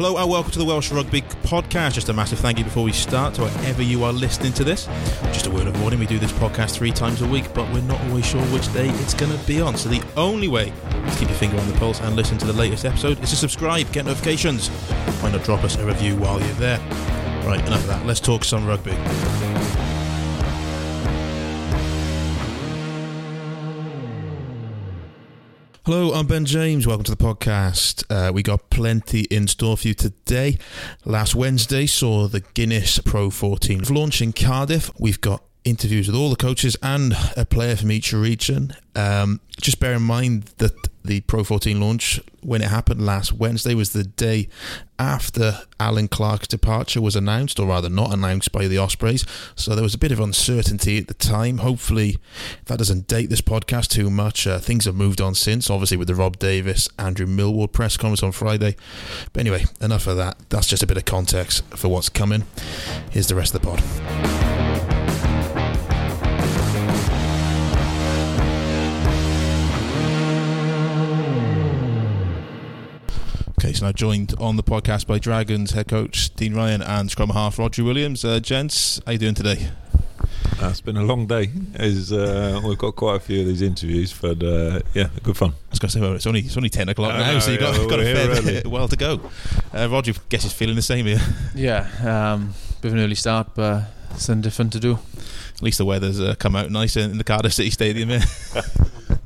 Hello and welcome to the Welsh Rugby Podcast. Just a massive thank you before we start to wherever you are listening to this. Just a word of warning, we do this podcast three times a week, but we're not always sure which day it's going to be on. So the only way to keep your finger on the pulse and listen to the latest episode is to subscribe, get notifications. Not drop us a review while you're there? Right, enough of that. Let's talk some rugby. Hello, I'm Ben James. Welcome to the podcast. Uh, we got plenty in store for you today. Last Wednesday saw the Guinness Pro 14 launch in Cardiff. We've got interviews with all the coaches and a player from each region. Um, just bear in mind that the Pro 14 launch, when it happened last Wednesday, was the day after Allen Clarke's departure was announced, or rather not announced by the Ospreys. So there was a bit of uncertainty at the time. Hopefully, that doesn't date this podcast too much. Uh, things have moved on since, obviously, with the Rob Davies, Andrew Millward press conference on Friday. But anyway, enough of that. That's just a bit of context for what's coming. Here's the rest of the pod. Okay, so now joined on the podcast by Dragons head coach Dean Ryan and scrum half Rhodri Williams. Uh, gents, how you doing today? Uh, it's been a long day. uh, we've got quite a few of these interviews, but uh, yeah, good fun. I was going to say, well, it's only it's only ten o'clock now, know, so you've got, yeah, got a fair bit well to go. Uh, Roger, guess he's feeling the same here. Yeah, um, bit of an early start, but something different to do. At least the weather's uh, come out nice in, in the Cardiff City Stadium. Yeah.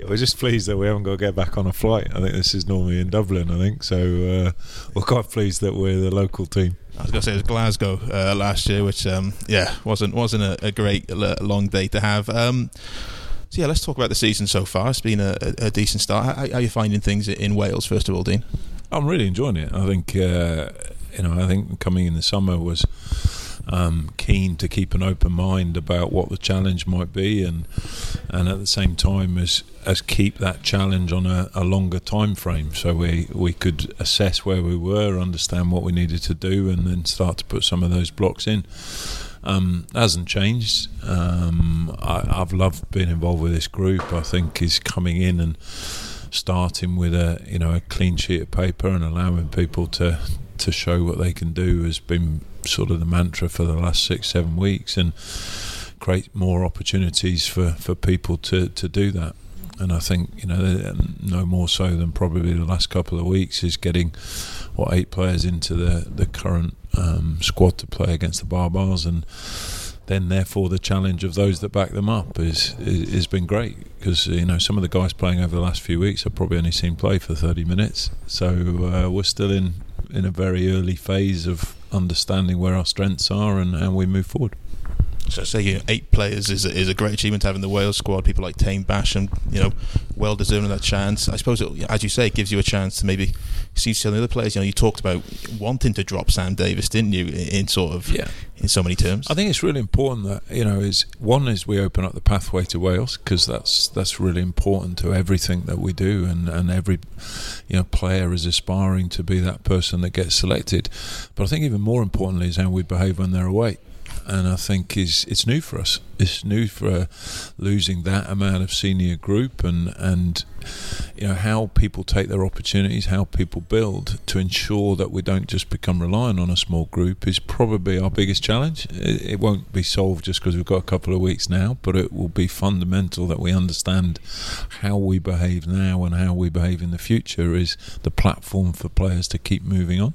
we're just pleased that we haven't got to get back on a flight. I think this is normally in Dublin. I think so. Uh, we're quite pleased that we're the local team. I was going to say it was Glasgow uh, last year, which um, yeah wasn't wasn't a, a great long day to have. Um, so yeah, let's talk about the season so far. It's been a, a, a decent start. How, how, are you finding things in Wales, first of all, Dean? I'm really enjoying it. I think uh, you know. I think coming in the summer was um, keen to keep an open mind about what the challenge might be, and and at the same time as as keep that challenge on a, a longer time frame, so we we could assess where we were, understand what we needed to do, and then start to put some of those blocks in. Um, hasn't changed. Um, I, have loved being involved with this group. I think is coming in and starting with a you know a clean sheet of paper and allowing people to to show what they can do has been sort of the mantra for the last six, seven weeks, and create more opportunities for, for people to, to do that. And I think you know no more so than probably the last couple of weeks is getting what eight players into the the current um, squad to play against the Baa-Baas and then therefore the challenge of those that back them up is, is has been great. Because you know some of the guys playing over the last few weeks have probably only seen play for 30 minutes. So uh, we're still in in a very early phase of understanding where our strengths are and how we move forward. So say you know, eight players is a, is a great achievement having the Wales squad. People like Taine Basham, you know, well deserving of that chance. I suppose, it, as you say, it gives you a chance to maybe see some of the other players. You know, you talked about wanting to drop Sam Davies, didn't you? In sort of yeah. in so many terms. I think it's really important that you know is one is we open up the pathway to Wales because that's that's really important to everything that we do, and and every you know player is aspiring to be that person that gets selected. But I think even more importantly is how we behave when they're away and I think is it's new for us. It's new for uh, losing that amount of senior group and and you know how people take their opportunities, how people build to ensure that we don't just become reliant on a small group is probably our biggest challenge. It, it won't be solved just because we've got a couple of weeks now, but it will be fundamental that we understand how we behave now and how we behave in the future is the platform for players to keep moving on.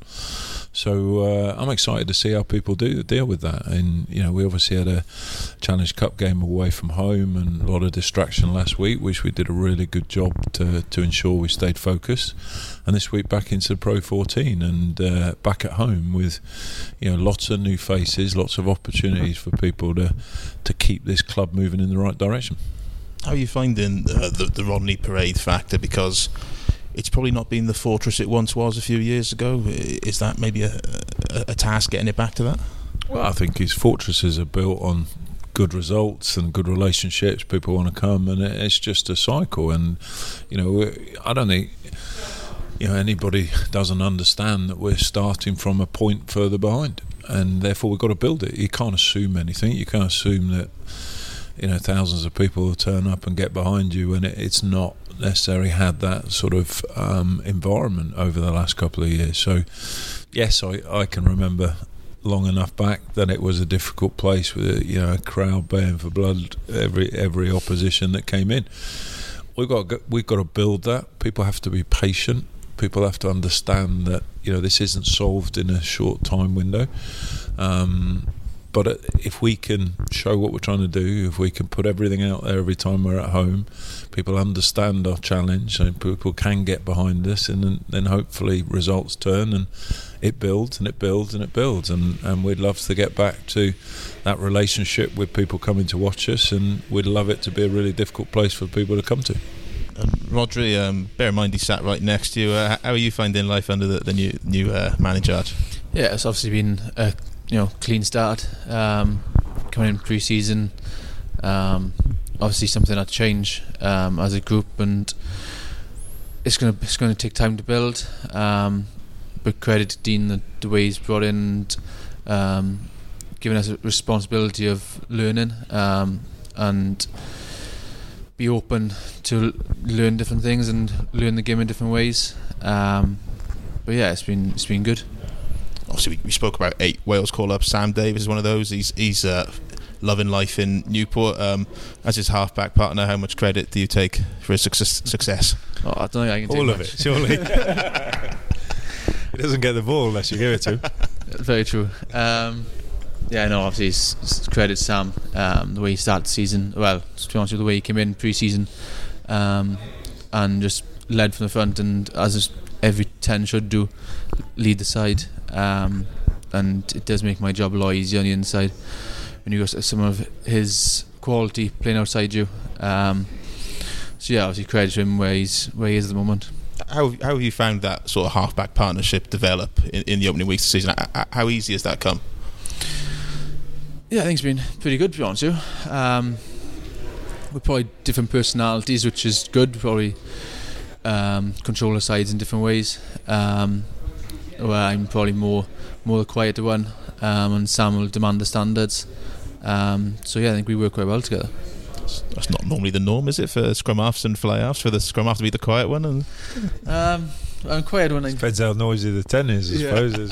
So uh, I'm excited to see how people do deal with that. And you know, we obviously had a Challenge Cup game away from home and a lot of distraction last week, which we did a really good job to to ensure we stayed focused. And this week back into the Pro 14 and uh, back at home with you know lots of new faces, lots of opportunities for people to to keep this club moving in the right direction. How are you finding uh, the, the Rodney Parade factor? Because it's probably not been the fortress it once was a few years ago. Is that maybe a, a, a task getting it back to that? Well, I think his fortresses are built on good results and good relationships. People want to come, and it's just a cycle. And you know, I don't think you know anybody doesn't understand that we're starting from a point further behind, and therefore we've got to build it. You can't assume anything. You can't assume that you know thousands of people will turn up and get behind you, and it, it's not necessarily had that sort of um, environment over the last couple of years. So, yes, I, I can remember long enough back that it was a difficult place with you know a crowd baying for blood every every opposition that came in. We've got we've got to build that. People have to be patient. People have to understand that you know this isn't solved in a short time window. Um, but if we can show what we're trying to do, if we can put everything out there every time we're at home, people understand our challenge and people can get behind us, and then, then hopefully results turn and it builds and it builds and it builds. And, and we'd love to get back to that relationship with people coming to watch us, and we'd love it to be a really difficult place for people to come to. Um, Rhodri, um, bear in mind he sat right next to you. Uh, how are you finding life under the, the new new uh, manager? Yeah, it's obviously been a you know clean start um, coming in pre-season. Um, obviously, something had change um, as a group, and it's going to it's to take time to build. Um, but credit to Dean the, the way he's brought in, and, um, giving us a responsibility of learning um, and be open to learn different things and learn the game in different ways. but yeah, it's been it's been good obviously we, we spoke about eight Wales call ups. Sam Davies is one of those. He's he's uh, loving life in Newport. Um, as his halfback partner, how much credit do you take for his success? success? Oh, I don't think I can all of much. it. Surely, he doesn't get the ball unless you give it to him. Very true. Um, yeah, no, obviously it's, credit Sam um, the way he started the season. Well, to be honest with you, the way he came in pre-season um, and just led from the front and as every ten should do, lead the side um, and it does make my job a lot easier on the inside when you got some of his quality playing outside you. Um, so yeah, obviously credit to him where he's where he is at the moment. How how have you found that sort of halfback partnership develop in, in the opening weeks of the season? How easy has that come? Yeah, I think it's been pretty good to be honest with you. Um, we're probably different personalities, which is good. Probably um, control the sides in different ways. Um, where I'm probably more more the quieter one, um, and Sam will demand the standards. Um, so yeah, I think we work quite well together. That's not normally the norm, is it, for scrum halves and fly halves? For the scrum half to be the quiet one, and um, I'm quiet when I depends how noisy the ten is. I yeah. suppose.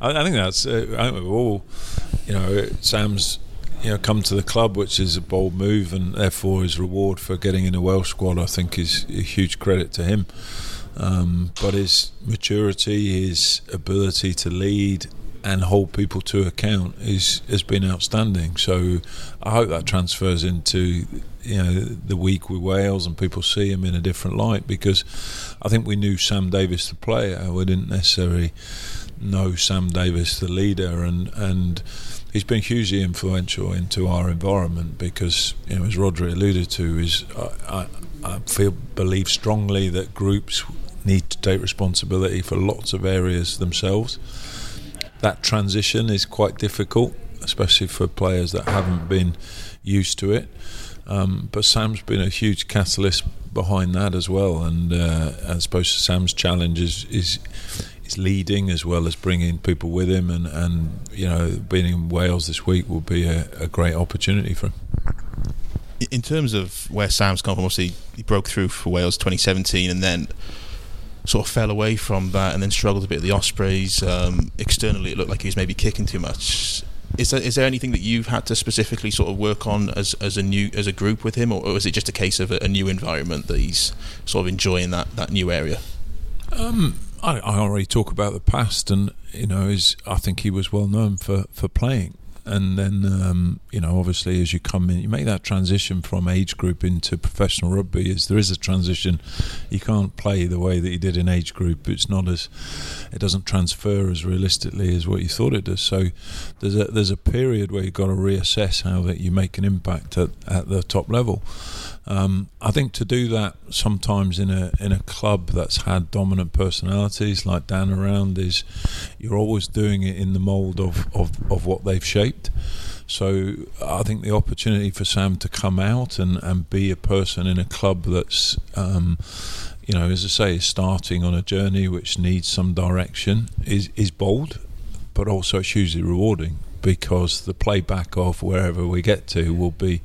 I, I, think that's. Uh, I think we all, you know, Sam's you know, come to the club, which is a bold move, and therefore his reward for getting in the Welsh squad, I think, is a huge credit to him. Um, but his maturity, his ability to lead and hold people to account is has been outstanding. So I hope that transfers into you know the week with Wales and people see him in a different light because I think we knew Sam Davies the player, we didn't necessarily know Sam Davies the leader, and and he's been hugely influential into our environment because you know as Rhodri alluded to is I, I, I feel believe strongly that groups need to take responsibility for lots of areas themselves. That transition is quite difficult, especially for players that haven't been used to it. Um, but Sam's been a huge catalyst behind that as well, and uh, I suppose Sam's challenge is, is is leading as well as bringing people with him, and, and you know being in Wales this week will be a, a great opportunity for him in terms of where Sam's come from, obviously he broke through for Wales 2017, and then sort of fell away from that and then struggled a bit at the Ospreys. Um, externally, it looked like he was maybe kicking too much. Is there, is there anything that you've had to specifically sort of work on as, as a new as a group with him, or, or is it just a case of a, a, new environment that he's sort of enjoying that, that new area? Um, I, I already talk about the past, and you know, is I think he was well known for, for playing. And then um, you know obviously as you come in you make that transition from age group into professional rugby is there is a transition. You can't play the way that you did in age group. It's not as it doesn't transfer as realistically as what you thought it does. So there's a there's a period where you've got to reassess how that you make an impact at, at the top level um, I think to do that sometimes in a in a club that's had dominant personalities like Dan around is you're always doing it in the mould of, of, of what they've shaped. So I think the opportunity for Sam to come out and, and be a person in a club that's, um, you know, as I say, is starting on a journey which needs some direction is, is bold, but also it's hugely rewarding because the playback of wherever we get to will be,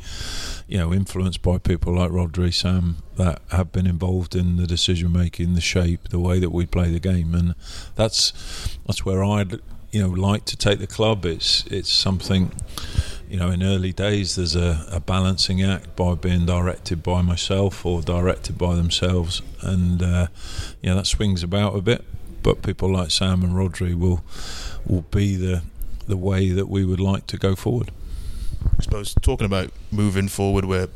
you know, influenced by people like Rhodri, Sam, that have been involved in the decision making, the shape, the way that we play the game, and that's that's where I'd you know like to take the club. It's it's something. You know, in early days, there's a, a balancing act by being directed by myself or directed by themselves, and uh, you know that swings about a bit. But people like Sam and Rhodri will will be the the way that we would like to go forward. I suppose talking about moving forward, we're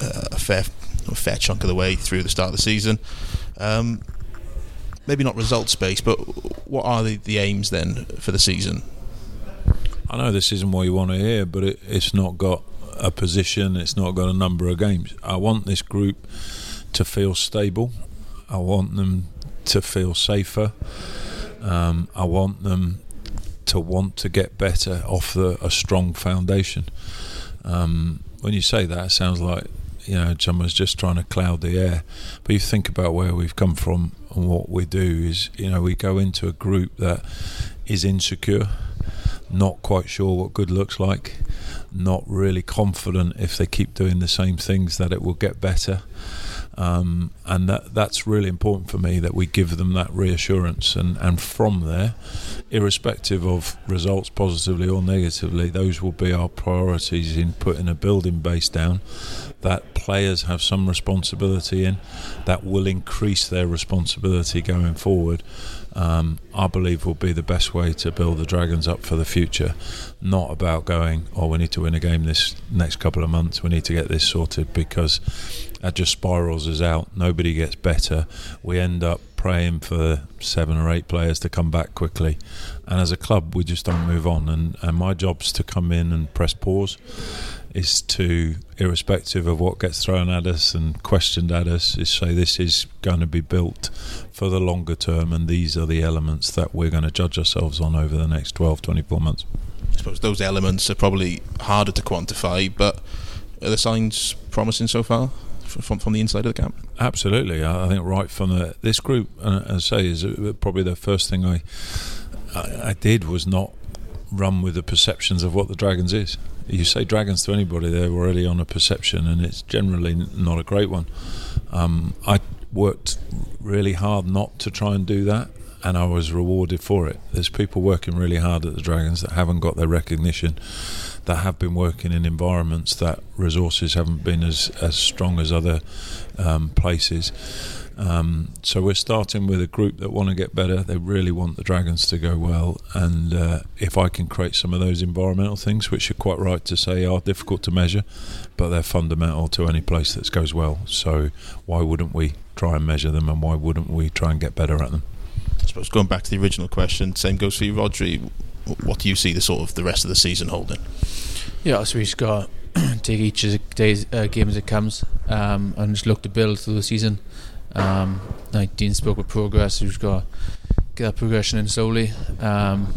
uh, a fair a fair chunk of the way through the start of the season. Um, maybe not results based, but what are the, the aims then for the season? I know this isn't what you want to hear, but it, it's not got a position, it's not got a number of games. I want this group to feel stable. I want them to feel safer. Um, I want them to want to get better off the, a strong foundation. Um, when you say that, it sounds like you know someone's just trying to cloud the air. But you think about where we've come from and what we do is, you know, we go into a group that is insecure, not quite sure what good looks like, not really confident if they keep doing the same things that it will get better. Um, and that that's really important for me that we give them that reassurance. And, and from there irrespective of results positively or negatively those will be our priorities in putting a building base down that players have some responsibility in that will increase their responsibility going forward. Um, I believe will be the best way to build the Dragons up for the future. Not about going, oh, we need to win a game this next couple of months, we need to get this sorted because that just spirals us out. Nobody gets better. We end up praying for seven or eight players to come back quickly. And as a club, we just don't move on. And, and my job's to come in and press pause is to, irrespective of what gets thrown at us and questioned at us, is say this is going to be built for the longer term, and these are the elements that we're going to judge ourselves on over the next 12, 24 months. I suppose those elements are probably harder to quantify, but are the signs promising so far from from the inside of the camp? Absolutely, I think right from the, this group, uh, as I say, is probably the first thing I, I I did was not run with the perceptions of what the Dragons is you say dragons to anybody, they're already on a perception, and it's generally not a great one. Um, I worked really hard not to try and do that, and I was rewarded for it. There's people working really hard at the Dragons that haven't got their recognition, that have been working in environments that resources haven't been as, as strong as other um, places um, so we're starting with a group that want to get better. They really want the Dragons to go well, and uh, if I can create some of those environmental things, which you're quite right to say are difficult to measure, but they're fundamental to any place that goes well. So why wouldn't we try and measure them, and why wouldn't we try and get better at them? I suppose going back to the original question, same goes for you, Rhodri. What do you see the sort of the rest of the season holding? Yeah, so we just got take each day's uh, game as it comes, um, and just look to build through the season. Um, like Dean spoke with progress, we've got get that progression in slowly. Um,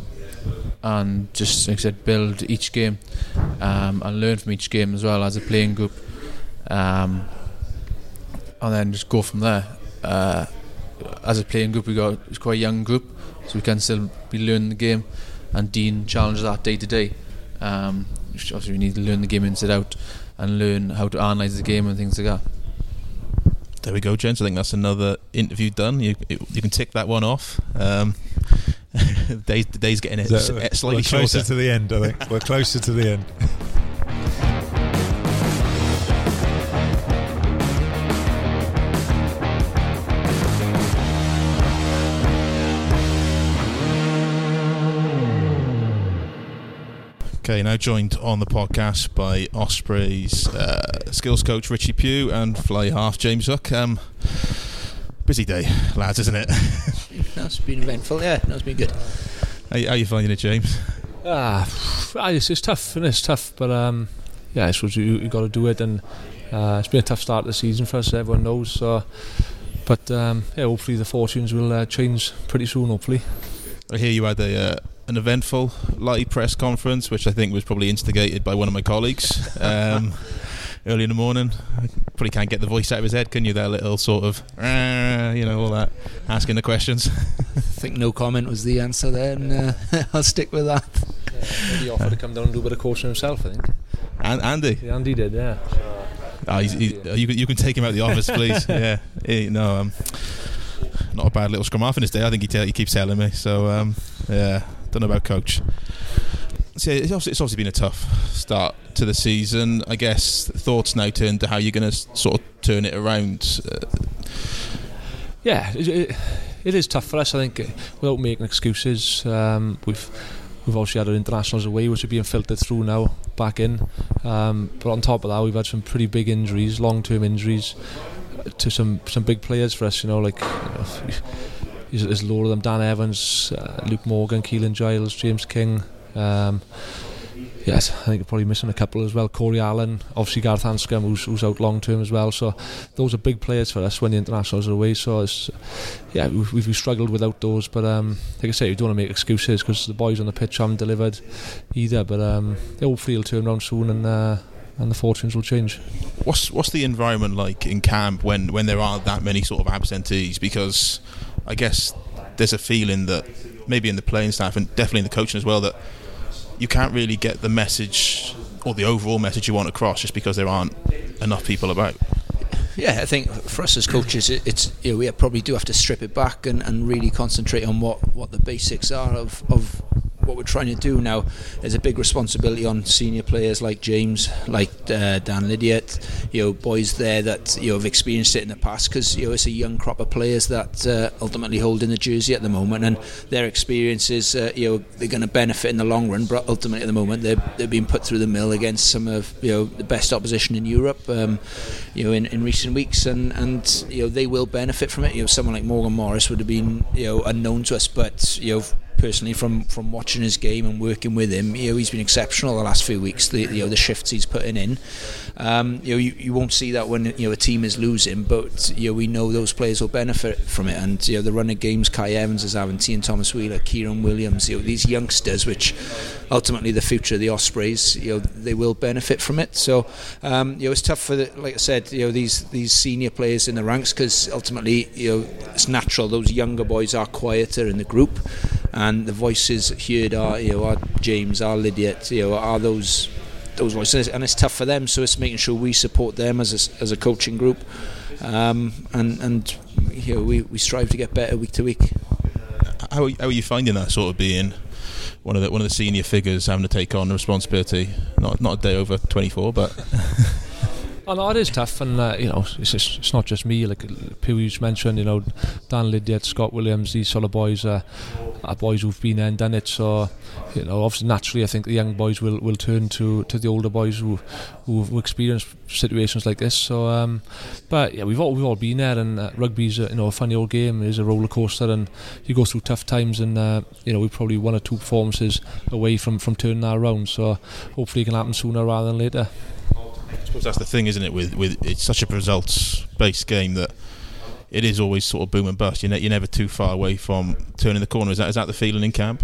and just like I said, build each game um, and learn from each game as well as a playing group, um, and then just go from there. Uh, as a playing group, we got it's quite a young group, so we can still be learning the game, and Dean challenges that day to day. Um, obviously, we need to learn the game inside out and learn how to analyse the game and things like that. There we go, gents. I think that's another interview done. You you can tick that one off. Um, the, day, the day's getting it slightly we're closer shorter. to the end. I think we're closer to the end. Okay, now joined on the podcast by Ospreys uh, skills coach Richie Pugh and fly half James Hook. Um, busy day, lads, isn't it? That's been eventful, yeah. That's been good. how, how you finding it, James? Ah, it's, it's tough, and it's tough, but um, yeah, I suppose you you got to do it, and uh, it's been a tough start to the season for us. Everyone knows. So, but um, yeah, hopefully the fortunes will uh, change pretty soon. Hopefully. I hear you had a uh, an eventful light press conference, which I think was probably instigated by one of my colleagues um, early in the morning. I probably can't get the voice out of his head, can you? That little sort of, you know, all that asking the questions. I think no comment was the answer there, and uh, I'll stick with that. he offered to come down and do a bit of coaching himself. I think. And Andy, Yeah, Andy did. Yeah. Ah, he's, he, you, can, you can take him out of the office, please. yeah, He- no, um, not a bad little scrum half in his day. I think he, tell, he keeps telling me. So um, yeah, don't know about coach. So it's obviously, it's obviously been a tough start to the season. I guess thoughts now turn to how you're going to sort of turn it around. Uh, Yeah, it, it, is tough for us. I think uh, without making excuses, um, we've we've obviously had our internationals away, which are being filtered through now back in. Um, but on top of that, we've had some pretty big injuries, long-term injuries uh, to some some big players for us. You know, like. You know, there's, there's a lot of them: Dan Evans, uh, Luke Morgan, Keelan Giles, James King. Um, Yes, I think you're probably missing a couple as well. Cory Allen, obviously Gareth Anscombe, who's, who's out long term as well. So those are big players for us when the internationals are away. So it's, yeah, we've, we've struggled without those. But um, like I say, we don't want to make excuses because the boys on the pitch haven't delivered either. But um, hopefully it'll turn around soon and uh, and the fortunes will change. what's what's the environment like in camp when, when there are that many sort of absentees? Because I guess there's a feeling that maybe in the playing staff and definitely in the coaching as well that you can't really get the message or the overall message you want across just because there aren't enough people about. Yeah, I think for us as coaches, it, it's you know, we probably do have to strip it back and, and really concentrate on what, what the basics are of, of what we're trying to do now. There's a big responsibility on senior players like James, like uh, Dan Lydiate, you know, boys there that you know have experienced it in the past because you know it's a young crop of players that uh, ultimately hold in the jersey at the moment, and their experiences, uh, you know, they're going to benefit in the long run. But ultimately, at the moment, they're they're being put through the mill against some of you know the best opposition in Europe, um, you know, in, in recent weeks, and and you know they will benefit from it. You know, someone like Morgan Morris would have been you know unknown to us, but you know personally from from watching his game and working with him you know he's been exceptional the last few weeks the you know the shifts he's putting in um, you know you, you won't see that when you know a team is losing but you know we know those players will benefit from it and you know the running games Kai Evans is having Tiaan Thomas Wheeler Kieran Williams you know these youngsters which ultimately the future of the Ospreys you know they will benefit from it so um, you know it's tough for the, like I said you know these these senior players in the ranks because ultimately you know it's natural those younger boys are quieter in the group and the voices heard are you know are James are Lydiate you know are those those voices. And it's tough for them. So it's making sure we support them as a, as a coaching group. Um, and and you know we, we strive to get better week to week. How are, how are you finding that sort of being one of the one of the senior figures having to take on the responsibility? Not not a day over 24, but Oh no, it is tough, and uh, you know, it's, just, it's not just me. Like Pugh's mentioned, you know, Dan Lydiate, Scott Williams, these sort of boys are, are boys who've been there and done it. So, you know, obviously, naturally, I think the young boys will, will turn to, to the older boys who who've experienced situations like this. So, um, but yeah, we've all we've all been there, and uh, rugby's a, you know a funny old game. It is a roller coaster, and you go through tough times, and uh, you know we're probably one or two performances away from from turning that around. So, hopefully, it can happen sooner rather than later. Suppose that's the thing, isn't it? With with it's such a results-based game that it is always sort of boom and bust. You're, ne- you're never too far away from turning the corner. Is that is that the feeling in camp?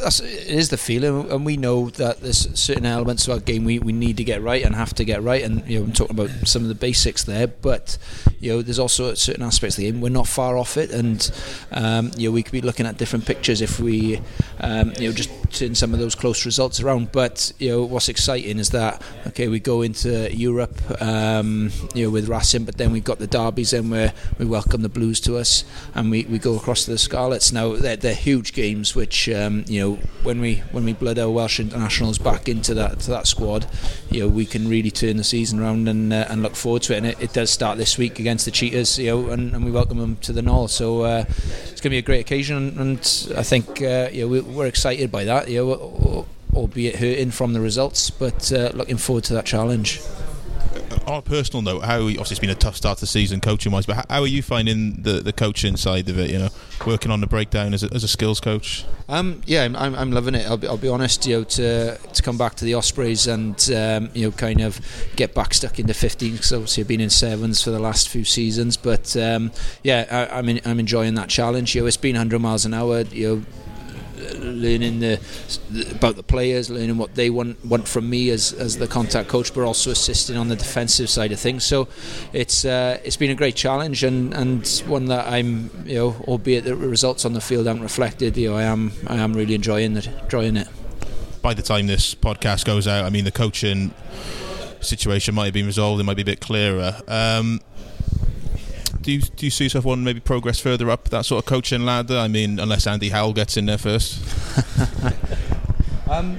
That's it is the feeling, and we know that there's certain elements of our game we, we need to get right and have to get right. And you know, I'm talking about some of the basics there, but you know, there's also certain aspects of the game we're not far off it, and um, you know, we could be looking at different pictures if we, um, you know, just turn some of those close results around. But you know, what's exciting is that okay, we go into Europe, um, you know, with Racing, but then we've got the derbies, and where we welcome the Blues to us, and we, we go across to the Scarlets. Now they're, they're huge games, which um, you know when we when we blood our Welsh internationals back into that that squad, you know we can really turn the season around and uh, and look forward to it. And it, it does start this week against the Cheetahs, you know, and, and we welcome them to the Gnoll. So uh, it's going to be a great occasion, and I think uh, you know we, we're excited by that. You know, albeit hurting from the results, but uh, looking forward to that challenge. On a personal note, how obviously it's been a tough start to the season coaching wise, but how, are you finding the the coaching side of it? You know, working on the breakdown as a, as a skills coach. Um, yeah, I'm, I'm, loving it. I'll be, I'll be honest, you know, to to come back to the Ospreys and um, you know kind of get back stuck into 15 because obviously I've been in sevens for the last few seasons. But um, yeah, I, I'm in, I'm enjoying that challenge. You know, it's been 100 miles an hour. You know learning the, about the players, learning what they want want from me as, as the contact coach, but also assisting on the defensive side of things. So it's uh, it's been a great challenge and, and one that I'm you know, albeit the results on the field aren't reflected, you know, I am I am really enjoying it enjoying it. by the time this podcast goes out, I mean the coaching situation might have been resolved. It might be a bit clearer. Um, do you do you see yourself wanting maybe progress further up that sort of coaching ladder? I mean, unless Andy Howell gets in there first. Um,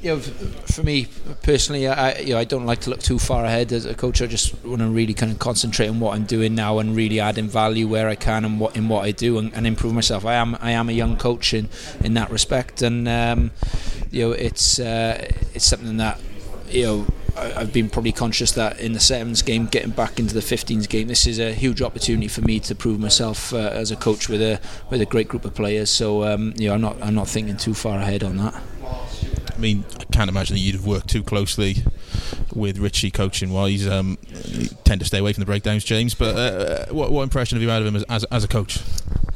you know, for me personally, I you know I don't like to look too far ahead as a coach. I just want to really kind of concentrate on what I'm doing now and really adding value where I can and what in what I do and, and improve myself. I am I am a young coach in, in that respect, and um, you know it's uh, it's something that you know. I- I've been probably conscious that in the sevens game, getting back into the 15s game, this is a huge opportunity for me to prove myself uh, as a coach with a with a great group of players. So um, you know, I'm not I'm not thinking too far ahead on that. I mean, I can't imagine that you'd have worked too closely with Richie coaching wise. Um, tend to stay away from the breakdowns, James. But uh, what, what impression have you had of him as, as, as a coach?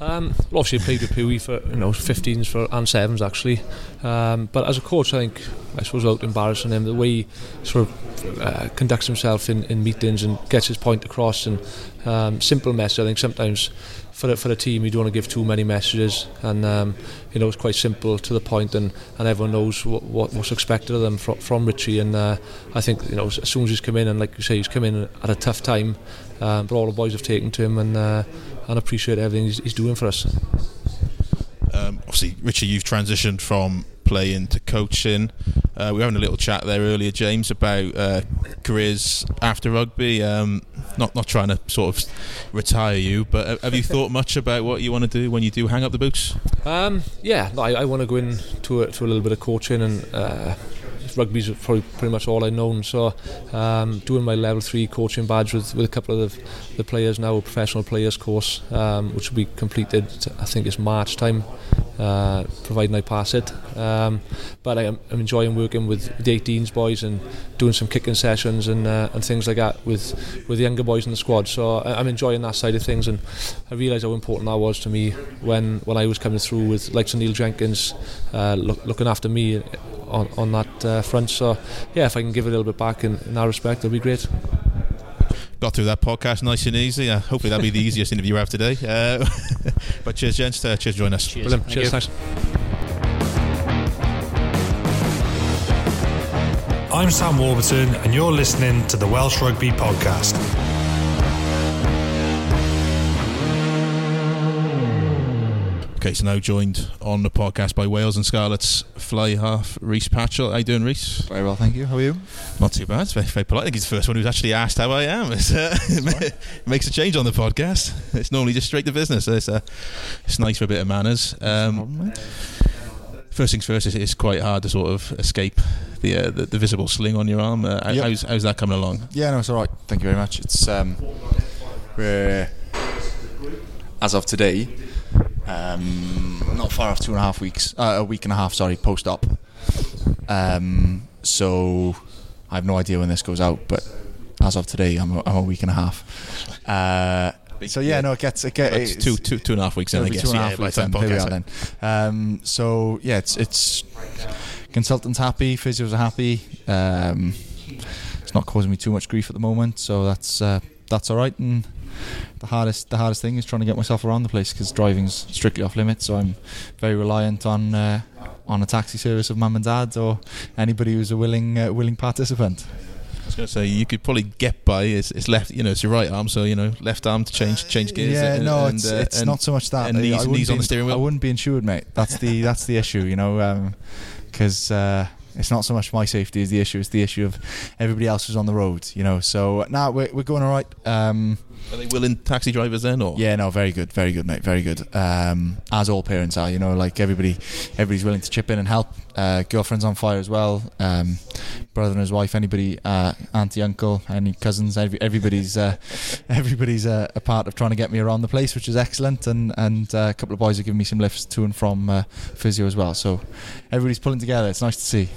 Um, well, obviously, I played with Pugh for you know 15s for and sevens actually. Um, but as a coach, I think I suppose without embarrassing him, the way he sort of uh, conducts himself in, in meetings and gets his point across and um, simple message. I think sometimes for the, for the team, you don't want to give too many messages, and um, you know it's quite simple to the point, and, and everyone knows what, what what's expected of them from, from Richie. And uh, I think you know as soon as he's come in, and like you say, he's come in at a tough time, um, but all the boys have taken to him and uh, and appreciate everything he's, he's doing for us. Um, obviously, Richie, you've transitioned from playing to coaching. Uh, we were having a little chat there earlier, James, about uh, careers after rugby. Um, not not trying to sort of retire you, but have you thought much about what you want to do when you do hang up the boots? Um, yeah, I, I want to go into a, to a little bit of coaching and uh, rugby's probably pretty much all I've known. So um, doing my level three coaching badge with, with a couple of the, the players now, a professional players course, um, which will be completed. I think it's March time, uh, providing I pass it. Um, but I am, I'm enjoying working with the 18s boys and doing some kicking sessions and uh, and things like that with with the younger boys in the squad. So I, I'm enjoying that side of things, and I realise how important that was to me when when I was coming through with like Neil Jenkins uh, look, looking after me on, on that uh, front. So yeah, if I can give a little bit back in, in that respect, it'll be great. Got through that podcast nice and easy. Uh, hopefully, that'll be the easiest interview we have today. Uh, but cheers, gents. Uh, cheers, for joining us. Brilliant. Thank Cheers, thanks. I'm Sam Warburton, and you're listening to the Welsh Rugby Podcast. Okay, so now joined on the podcast by Wales and Scarlet's fly half, Rhys Patchell. How you doing, Rhys? Very well, thank you. How are you? Not too bad. It's very, very polite. I think he's the first one who's actually asked how I am. It's, uh, it makes a change on the podcast. It's normally just straight to business. So it's, uh, it's nice for a bit of manners. Um, first things first, it's, it's quite hard to sort of escape the uh, the, the visible sling on your arm. Uh, Yep. how's, how's that coming along? Yeah, no, it's all right. Thank you very much. It's um, we're as of today, um, not far off two and a half weeks, uh, a week and a half, sorry, post op. Um, so I have no idea when this goes out, but as of today, I'm a, I'm a week and a half. Uh, so yeah, no, it gets it gets It's two, two, two and a half weeks in, I guess. two and a yeah, half by weeks time. Here we are then. Um, so yeah, it's it's consultants happy, physios are happy. Um, it's not causing me too much grief at the moment, so that's uh, that's all right. And the hardest the hardest thing is trying to get myself around the place because driving's strictly off limits. So I'm very reliant on. Uh, on a taxi service of mum and dad, or anybody who's a willing uh, willing participant. I was going to say you could probably get by. It's, it's left, you know, it's your right arm, so you know, left arm to change change gears. Yeah, and- no, and, it's, uh, it's and- not so much that. and I- knees- wouldn't knees on be- the steering wheel? I wouldn't be insured, mate. That's the that's the issue, you know, because uh, it's not so much my safety is the issue; it's the issue of everybody else who's on the road, you know. So now we're we're going all right. Um, Are they willing taxi drivers then, or yeah, no, very good, very good, mate, very good. Um, as all parents are, you know, like everybody, everybody's willing to chip in and help. Uh, girlfriend's on fire as well. Um, brother and his wife, anybody, uh, auntie, uncle, any cousins, every, everybody's, uh, everybody's uh, a part of trying to get me around the place, which is excellent. And and uh, a couple of boys are giving me some lifts to and from uh, physio as well. So everybody's pulling together. It's nice to see.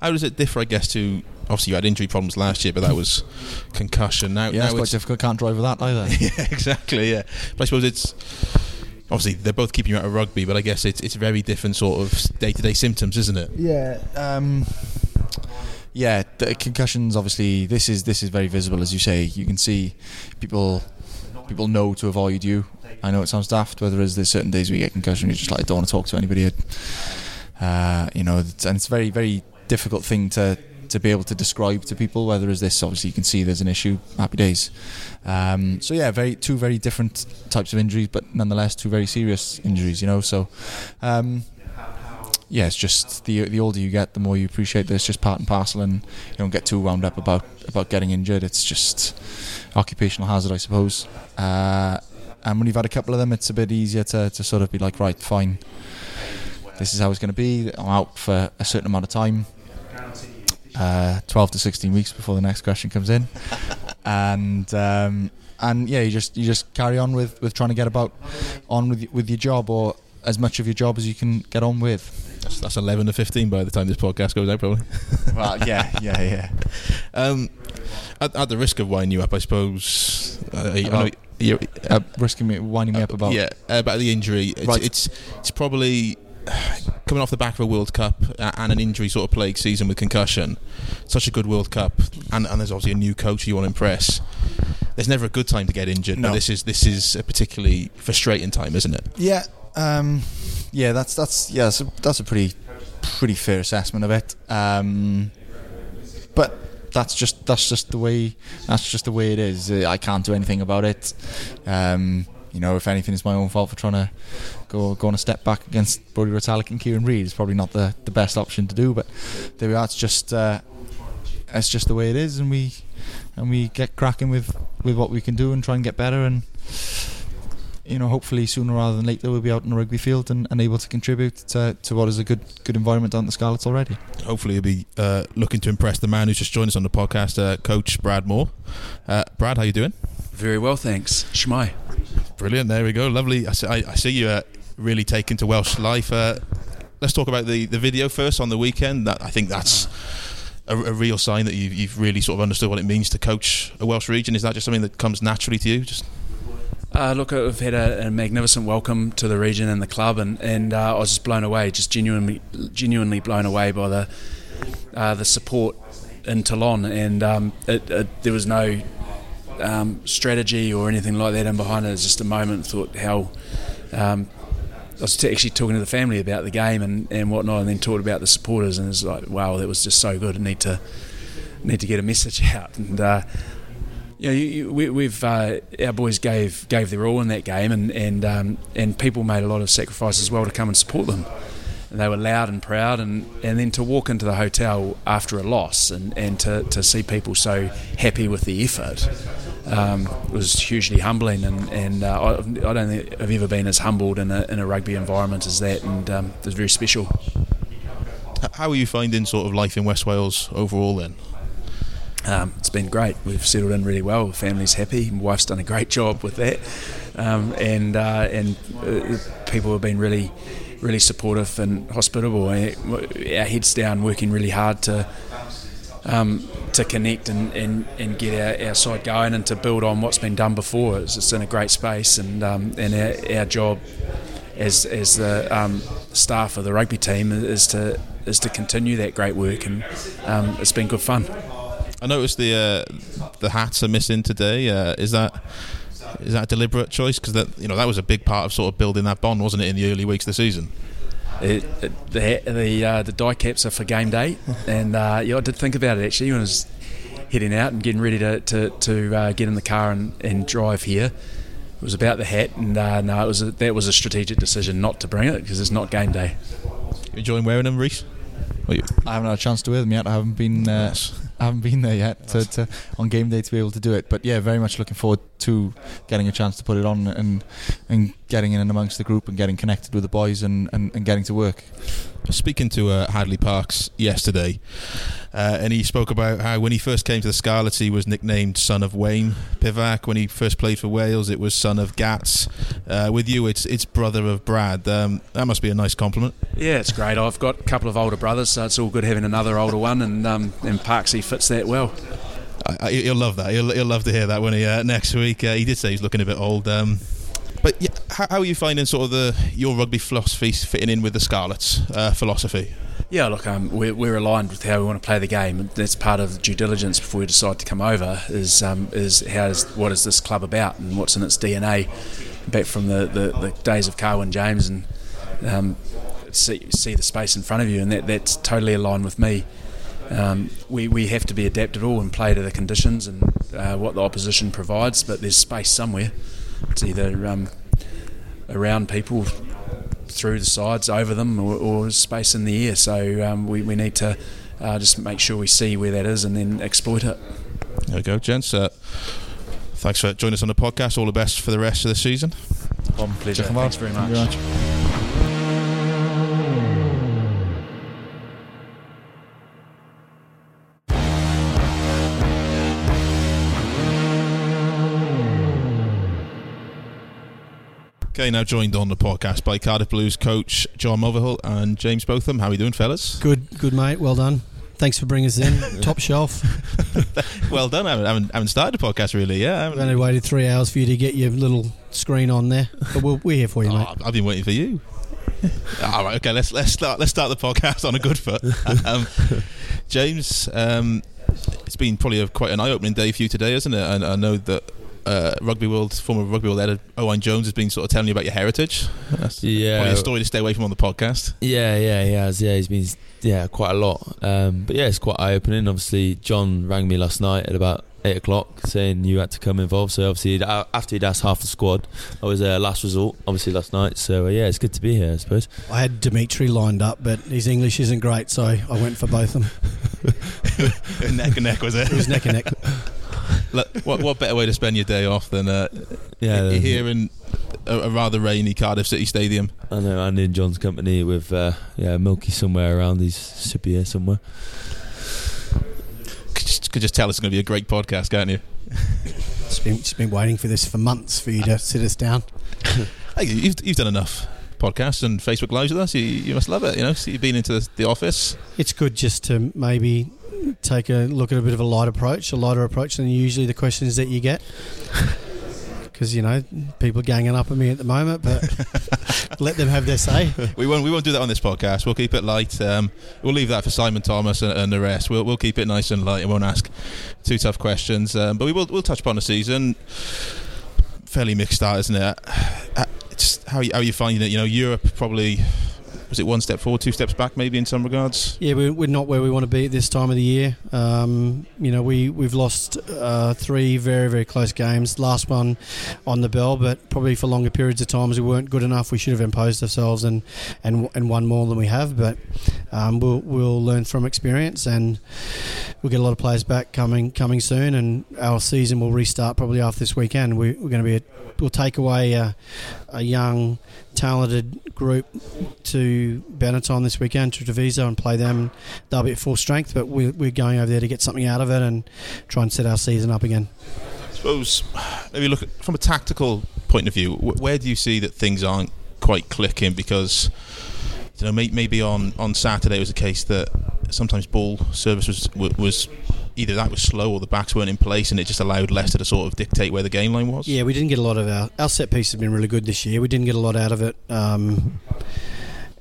How does it differ, I guess, to obviously you had injury problems last year, but that was concussion. Now, Yeah, now it's quite difficult. Can't drive with that either. yeah, exactly. Yeah, but I suppose it's obviously they're both keeping you out of rugby, but I guess it's it's very different sort of day to day symptoms, isn't it? Yeah. Um, yeah, the concussions. Obviously, this is this is very visible, as you say. You can see people people know to avoid you. I know it sounds daft, but there is there's certain days where you get concussion, you're just like I don't want to talk to anybody. Uh, you know, and it's a very very difficult thing to to be able to describe to people. Whether is this obviously you can see there's an issue. Happy days. Um, so yeah, very two very different types of injuries, but nonetheless two very serious injuries. You know, so. Um, yeah, it's just the the older you get, the more you appreciate this just part and parcel, and you don't get too wound up about about getting injured. It's just occupational hazard, I suppose. Uh, and when you've had a couple of them, it's a bit easier to, to sort of be like, right, fine, this is how it's going to be. I'm out for a certain amount of time, uh, 12 to 16 weeks before the next question comes in, and um, and yeah, you just you just carry on with, with trying to get about on with with your job or as much of your job as you can get on with. That's, that's 11 to 15 by the time this podcast goes out, probably. well, yeah, yeah, yeah. Um, at, at, the risk of winding you up, I suppose. Uh, about, you, uh, risking me winding me up about yeah about the injury. It's, Right. it's it's probably coming off the back of a World Cup and an injury sort of plague season with concussion. Such a good World Cup, and, and there's obviously a new coach you want to impress. There's never a good time to get injured, No. but this is this is a particularly frustrating time, isn't it? Yeah, um, yeah, that's that's yeah, that's a, that's a pretty pretty fair assessment of it. Um, but that's just that's just the way that's just the way it is. I can't do anything about it. Um, you know, if anything, it's my own fault for trying to go go on a step back against Brodie Retallick and Kieran Read. It's probably not the, the best option to do, but there we are. It's just uh, it's just the way it is, and we and we get cracking with with what we can do and try and get better and you know, hopefully sooner rather than later we'll be out in the rugby field and, and able to contribute to, to what is a good good environment on the Scarlets already. Hopefully, you'll be uh, looking to impress the man who's just joined us on the podcast, uh, Coach Brad Mooar. Uh, Brad, how you doing? Very well, thanks. Shwmae. Brilliant. There we go. Lovely. I see, I, I see you uh, really taken to Welsh life. Uh, let's talk about the, the video first on the weekend. That I think that's a, a real sign that you've, you've really sort of understood what it means to coach a Welsh region. Is that just something that comes naturally to you? Just Uh, look, I've had a, a magnificent welcome to the region and the club, and, and uh, I was just blown away, just genuinely, genuinely blown away by the uh, the support in Toulon, and um, it, it, there was no um, strategy or anything like that in behind it. It was just a moment. Thought how um, I was t- actually talking to the family about the game and, and whatnot, and then talked about the supporters, and it's like, wow, that was just so good. I need to need to get a message out, and uh, you know, you, you, we, we've uh, our boys gave gave their all in that game, and and um, and people made a lot of sacrifices as well to come and support them. And they were loud and proud, and, and then to walk into the hotel after a loss and, and to, to see people so happy with the effort um, was hugely humbling. And, and uh, I, I don't think I've ever been as humbled in a, in a rugby environment as that, and um, it was very special. how are you finding sort of life in West Wales overall then? Um, it's been great. We've settled in really well. Family's happy. My wife's done a great job with that, um, and uh, and uh, people have been really, really supportive and hospitable. Uh, Our heads down, working really hard to um, to connect and, and, and get our, our side going and to build on what's been done before. It's, it's in a great space, and um, and our, our job as as the um, staff of the rugby team is to is to continue that great work, and um, it's been good fun. I noticed the uh, the hats are missing today. Uh, is that is that a deliberate choice? Because that you know that was a big part of sort of building that bond, wasn't it, in the early weeks of the season? It, it, the the uh, the Dai caps are for game day, and uh, yeah, I did think about it actually when I was heading out and getting ready to to, to uh, get in the car and, and drive here. It was about the hat, and uh, no, it was a, that was a strategic decision not to bring it because it's not game day. You enjoying wearing them, Rhys? I haven't had a chance to wear them yet. I haven't been uh, I haven't been there yet to, to, on game day to be able to do it. But yeah, very much looking forward to getting a chance to put it on and and getting in and amongst the group and getting connected with the boys and, and, and getting to work. I was speaking to uh, Hadleigh Parkes yesterday, uh, and he spoke about how when he first came to the Scarlets, he was nicknamed Son of Wayne Pivac. When he first played for Wales, it was Son of Gats. Uh, with you, it's it's brother of Brad. Um, that must be a nice compliment. Yeah, it's great. I've got a couple of older brothers, so it's all good having another older one, and um, and Parksy fits that well. I, he'll love that. He'll, he'll love to hear that when he uh, next week. Uh, he did say he's looking a bit old. Um, but yeah, how, how are you finding sort of the your rugby philosophy fitting in with the Scarlets uh, philosophy? Yeah, look, um, we're, we're aligned with how we want to play the game. That's part of due diligence before we decide to come over. Is um, is how is what is this club about and what's in its DNA, back from the, the, the days of Carwyn James and um, see, see the space in front of you, and that, that's totally aligned with me. Um, we, we have to be adaptable and play to the conditions and uh, what the opposition provides, but there's space somewhere. It's either um, around people, through the sides, over them, or, or space in the air. So um, we, we need to uh, just make sure we see where that is and then exploit it. There we go, gents. Uh, thanks for joining us on the podcast. All the best for the rest of the season. On pleasure. Check 'em out. Thanks very Thank you very much. Okay, now joined on the podcast by Cardiff Blues coach John Mulvihill and James Botham. How are you doing, fellas? Good, good, mate. Well done. Thanks for bringing us in. Top shelf. well done. I haven't, haven't, haven't started the podcast really. Yeah, I I've only waited three hours for you to get your little screen on there, but we'll, we're here for you, mate. Oh, I've been waiting for you. All right, okay. Let's let's start let's start the podcast on a good foot. Um, James, um, it's been probably a, quite an eye-opening day for you today, isn't it? And I know that uh, rugby world former rugby world editor Owen Jones has been sort of telling you about your heritage. That's Yeah. probably a story to stay away from on the podcast. Yeah, yeah, he has. Yeah, he's been yeah quite a lot. Um, but yeah, it's quite eye opening. Obviously, John rang me last night at about eight o'clock saying you had to come involved. So obviously, he'd- uh, after he'd asked half the squad, I was uh, last resort. Obviously last night. So uh, yeah, it's good to be here. I suppose. I had Dimitri lined up, but his English isn't great, so I went for both of them. neck and neck was it? It was neck and neck. Look, what what better way to spend your day off than uh, Yeah, he- here in a, a rather rainy Cardiff City Stadium? I know. And in John's company with uh, yeah Milky somewhere around. He's should be here somewhere. Could just, could just tell it's going to be a great podcast, can't you? It's been, it's been waiting for this for months for you to sit us down. Hey, you've, you've done enough podcasts and Facebook Lives with us. You, you must love it. You know, so you've been into the, the office. It's good just to maybe take a look at a bit of a light approach, a lighter approach than usually the questions that you get. Because you know people are ganging up at me at the moment, but let them have their say. We won't we won't do that on this podcast. We'll keep it light. Um, we'll leave that for Simon Thomas and, and the rest. We'll we'll keep it nice and light. and won't ask too tough questions. Um, but we will we'll touch upon the season. Fairly mixed start, isn't it? Uh, It's how how you finding it? You know, Europe probably was it one step forward, two steps back, maybe in some regards. Yeah, we're, not where we want to be at this time of the year. Um, you know, we we've lost uh, three very very close games. Last one on the bell, but probably for longer periods of times we weren't good enough. We should have imposed ourselves and and and won more than we have. But um, we'll we'll learn from experience and we'll get a lot of players back coming coming soon. And our season will restart probably after this weekend. We, we're going to be a, we'll take away a, a young talented group to Benetton this weekend to Treviso and play them. They'll be at full strength, but we're, we're going over there to get something out of it and try and set our season up again. I suppose maybe look at, from a tactical point of view. Where do you see that things aren't quite clicking? Because you know, maybe on, on Saturday it was a case that sometimes ball service was was either that was slow or the backs weren't in place, and it just allowed Leicester to sort of dictate where the game line was. Yeah, we didn't get a lot of our our set piece has been really good this year. We didn't get a lot out of it um,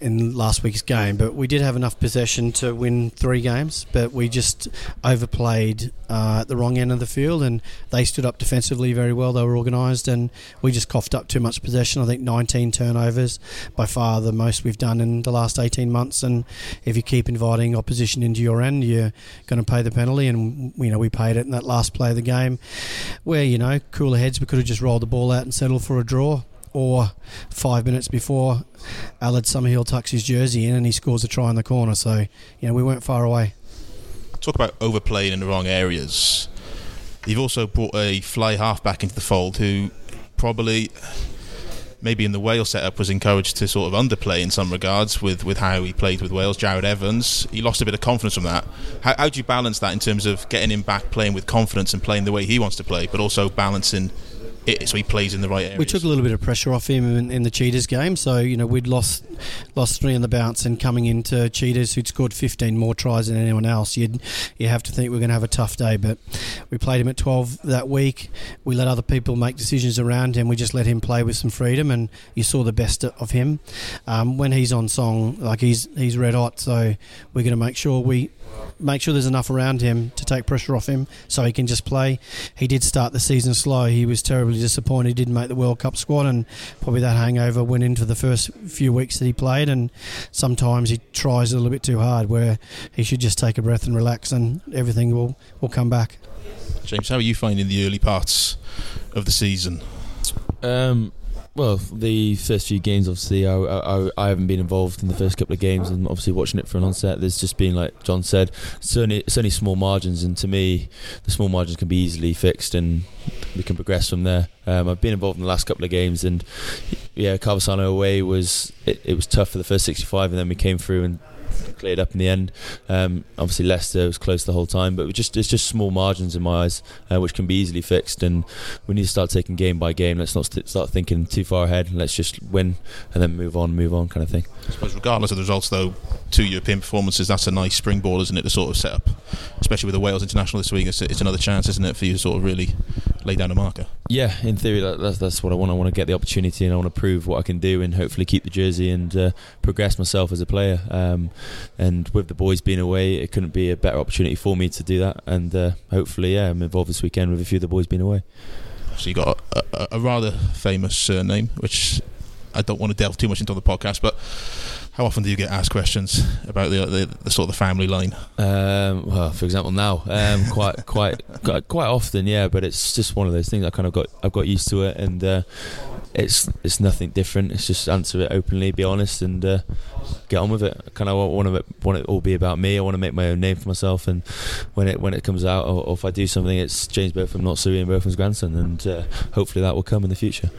in last week's game, but we did have enough possession to win three games. But we just overplayed uh, at the wrong end of the field, and they stood up defensively very well. They were organised, and we just coughed up too much possession. I think 19 turnovers, by far the most we've done in the last 18 months. And if you keep inviting opposition into your end, you're going to pay the penalty. And you know we paid it in that last play of the game, where you know cooler heads we could have just rolled the ball out and settled for a draw. Or five minutes before, Aled Summerhill tucks his jersey in and he scores a try in the corner. So, you know, we weren't far away. Talk about overplaying in the wrong areas. You've also brought a fly half back into the fold who probably maybe in the Wales setup was encouraged to sort of underplay in some regards with, with how he played with Wales. Jarrod Evans, he lost a bit of confidence from that. How, how do you balance that in terms of getting him back playing with confidence and playing the way he wants to play, but also balancing it so he plays in the right areas? We took a little bit of pressure off him in, in the Cheetahs game. So, you know, we'd lost lost three on the bounce and coming into Cheetahs who'd scored 15 more tries than anyone else, you'd you have to think we're going to have a tough day. But we played him at 12 that week. We let other people make decisions around him. We just let him play with some freedom and you saw the best of him. Um, when he's on song, like he's he's red hot. So we're going to make sure we make sure there's enough around him to take pressure off him so he can just play. He did start the season slow. He was terribly disappointed. He didn't make the World Cup squad, and probably that hangover went into the first few weeks that he played. And sometimes he tries a little bit too hard, where he should just take a breath and relax, and everything will, will come back. James, how are you finding the early parts of the season? Um, well, the first few games, obviously, I, I, I haven't been involved in the first couple of games, and obviously watching it from an onset, there's just been like John said, it's only, small margins, and to me, the small margins can be easily fixed, and we can progress from there. Um, I've been involved in the last couple of games, and yeah, Calvisano away was it, it was tough for the first 65, and then we came through and cleared up in the end. Um, obviously, Leicester was close the whole time, but just it's just small margins in my eyes, uh, which can be easily fixed. And we need to start taking game by game. Let's not st- start thinking too far ahead. Let's just win and then move on, move on, kind of thing. I suppose, regardless of the results, though, two European performances, that's a nice springboard, isn't it, to sort of set up, especially with the Wales international this week. It's, it's another chance, isn't it, for you to sort of really lay down a marker? Yeah, in theory, that, that's, that's what I want. I want to get the opportunity and I want to prove what I can do and hopefully keep the jersey and uh, progress myself as a player. Um, and with the boys being away, it couldn't be a better opportunity for me to do that. And uh, hopefully, yeah, I'm involved this weekend with a few of the boys being away. So you got a, a, a rather famous surname, which I don't want to delve too much into on the podcast, but how often do you get asked questions about the, the, the sort of the family line? Um, well, for example, now um, quite quite quite often, yeah. But it's just one of those things. I kind of got I've got used to it, and uh, it's it's nothing different. It's just answer it openly, be honest, and uh, get on with it. Kind of want to want it all be about me. I want to make my own name for myself, and when it when it comes out, or, or if I do something, it's James Botham, not Sir Ian Botham's grandson, and uh, hopefully that will come in the future.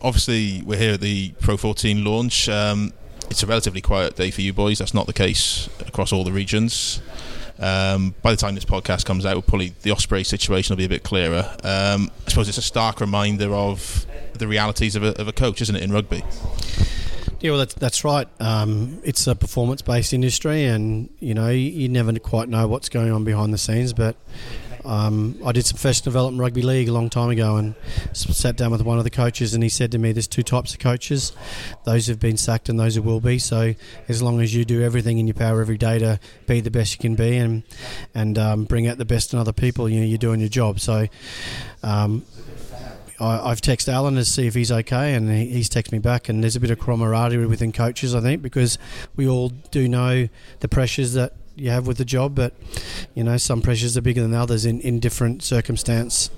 Obviously, we're here at the Pro 14 launch. Um, it's a relatively quiet day for you boys. That's not the case across all the regions. Um, by the time this podcast comes out, probably the Osprey situation will be a bit clearer. Um, I suppose it's a stark reminder of the realities of a, of a coach, isn't it, in rugby? Yeah, well, that's, that's right. Um, it's a performance-based industry, and you know you, never quite know what's going on behind the scenes. But um, I did some professional development rugby league a long time ago, and sat down with one of the coaches, and he said to me, "There's two types of coaches: those who've been sacked and those who will be. So as long as you do everything in your power every day to be the best you can be, and and um, bring out the best in other people, you know, you're doing your job. So." I, have texted Allen to see if he's okay, and he, he's texted me back. And there's a bit of camaraderie within coaches, I think, because we all do know the pressures that you have with the job, but you know some pressures are bigger than others in, in different circumstance.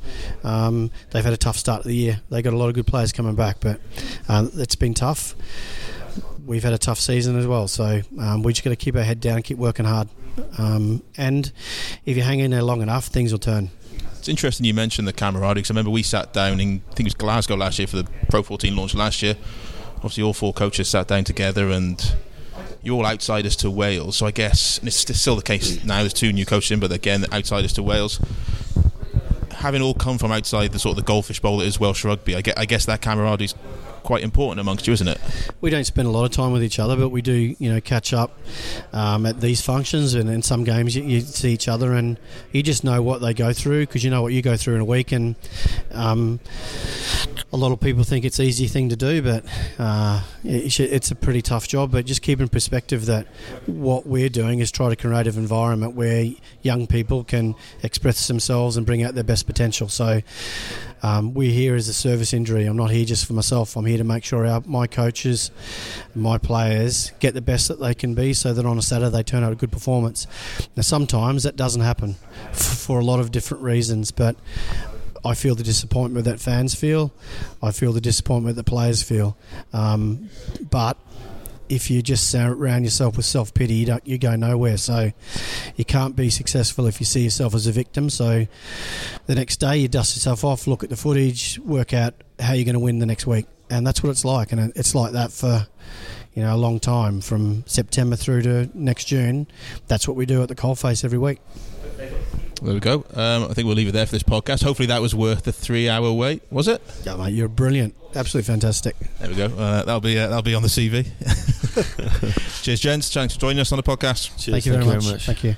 Um, they've had a tough start of the year. They got a lot of good players coming back, but um, it's been tough. We've had a tough season as well, so um, we just got to keep our head down, keep working hard, um, and if you hang in there long enough, things will turn. It's interesting you mentioned the camaraderie because I remember we sat down in I think it was Glasgow last year for the Pro 14 launch last year. Obviously, all four coaches sat down together and you're all outsiders to Wales. So I guess and it's still the case now. There's two new coaches in, but again, outsiders to Wales. Having all come from outside the sort of the goldfish bowl that is Welsh rugby, I guess, I guess that camaraderie quite important amongst you, isn't it? We don't spend a lot of time with each other, but we do, you know, catch up um, at these functions and in some games you, you, see each other and you just know what they go through because you know what you go through in a week and um, a lot of people think it's an easy thing to do, but uh, it's a pretty tough job. But just keep in perspective that what we're doing is try to create an environment where young people can express themselves and bring out their best potential. So um, we're here as a service injury. I'm not here just for myself. I'm here to make sure our my coaches, my players get the best that they can be, so that on a Saturday they turn out a good performance. Now sometimes that doesn't happen for a lot of different reasons, but I feel the disappointment that fans feel. I feel the disappointment that players feel. Um, but if you just surround yourself with self pity, you, you go nowhere. So you can't be successful if you see yourself as a victim. So the next day, you dust yourself off, look at the footage, work out how you're going to win the next week, and that's what it's like. And it's like that for you know a long time, from September through to next June. That's what we do at the coalface every week. There we go. Um, I think we'll leave it there for this podcast. Hopefully, that was worth the three-hour wait. Was it? Yeah, mate, you're brilliant. Absolutely fantastic. There we go. Uh, that'll be uh, that'll be on the CV. Cheers, gents. Thanks for joining us on the podcast. Cheers. Thank you very, Thank much. very much. Thank you.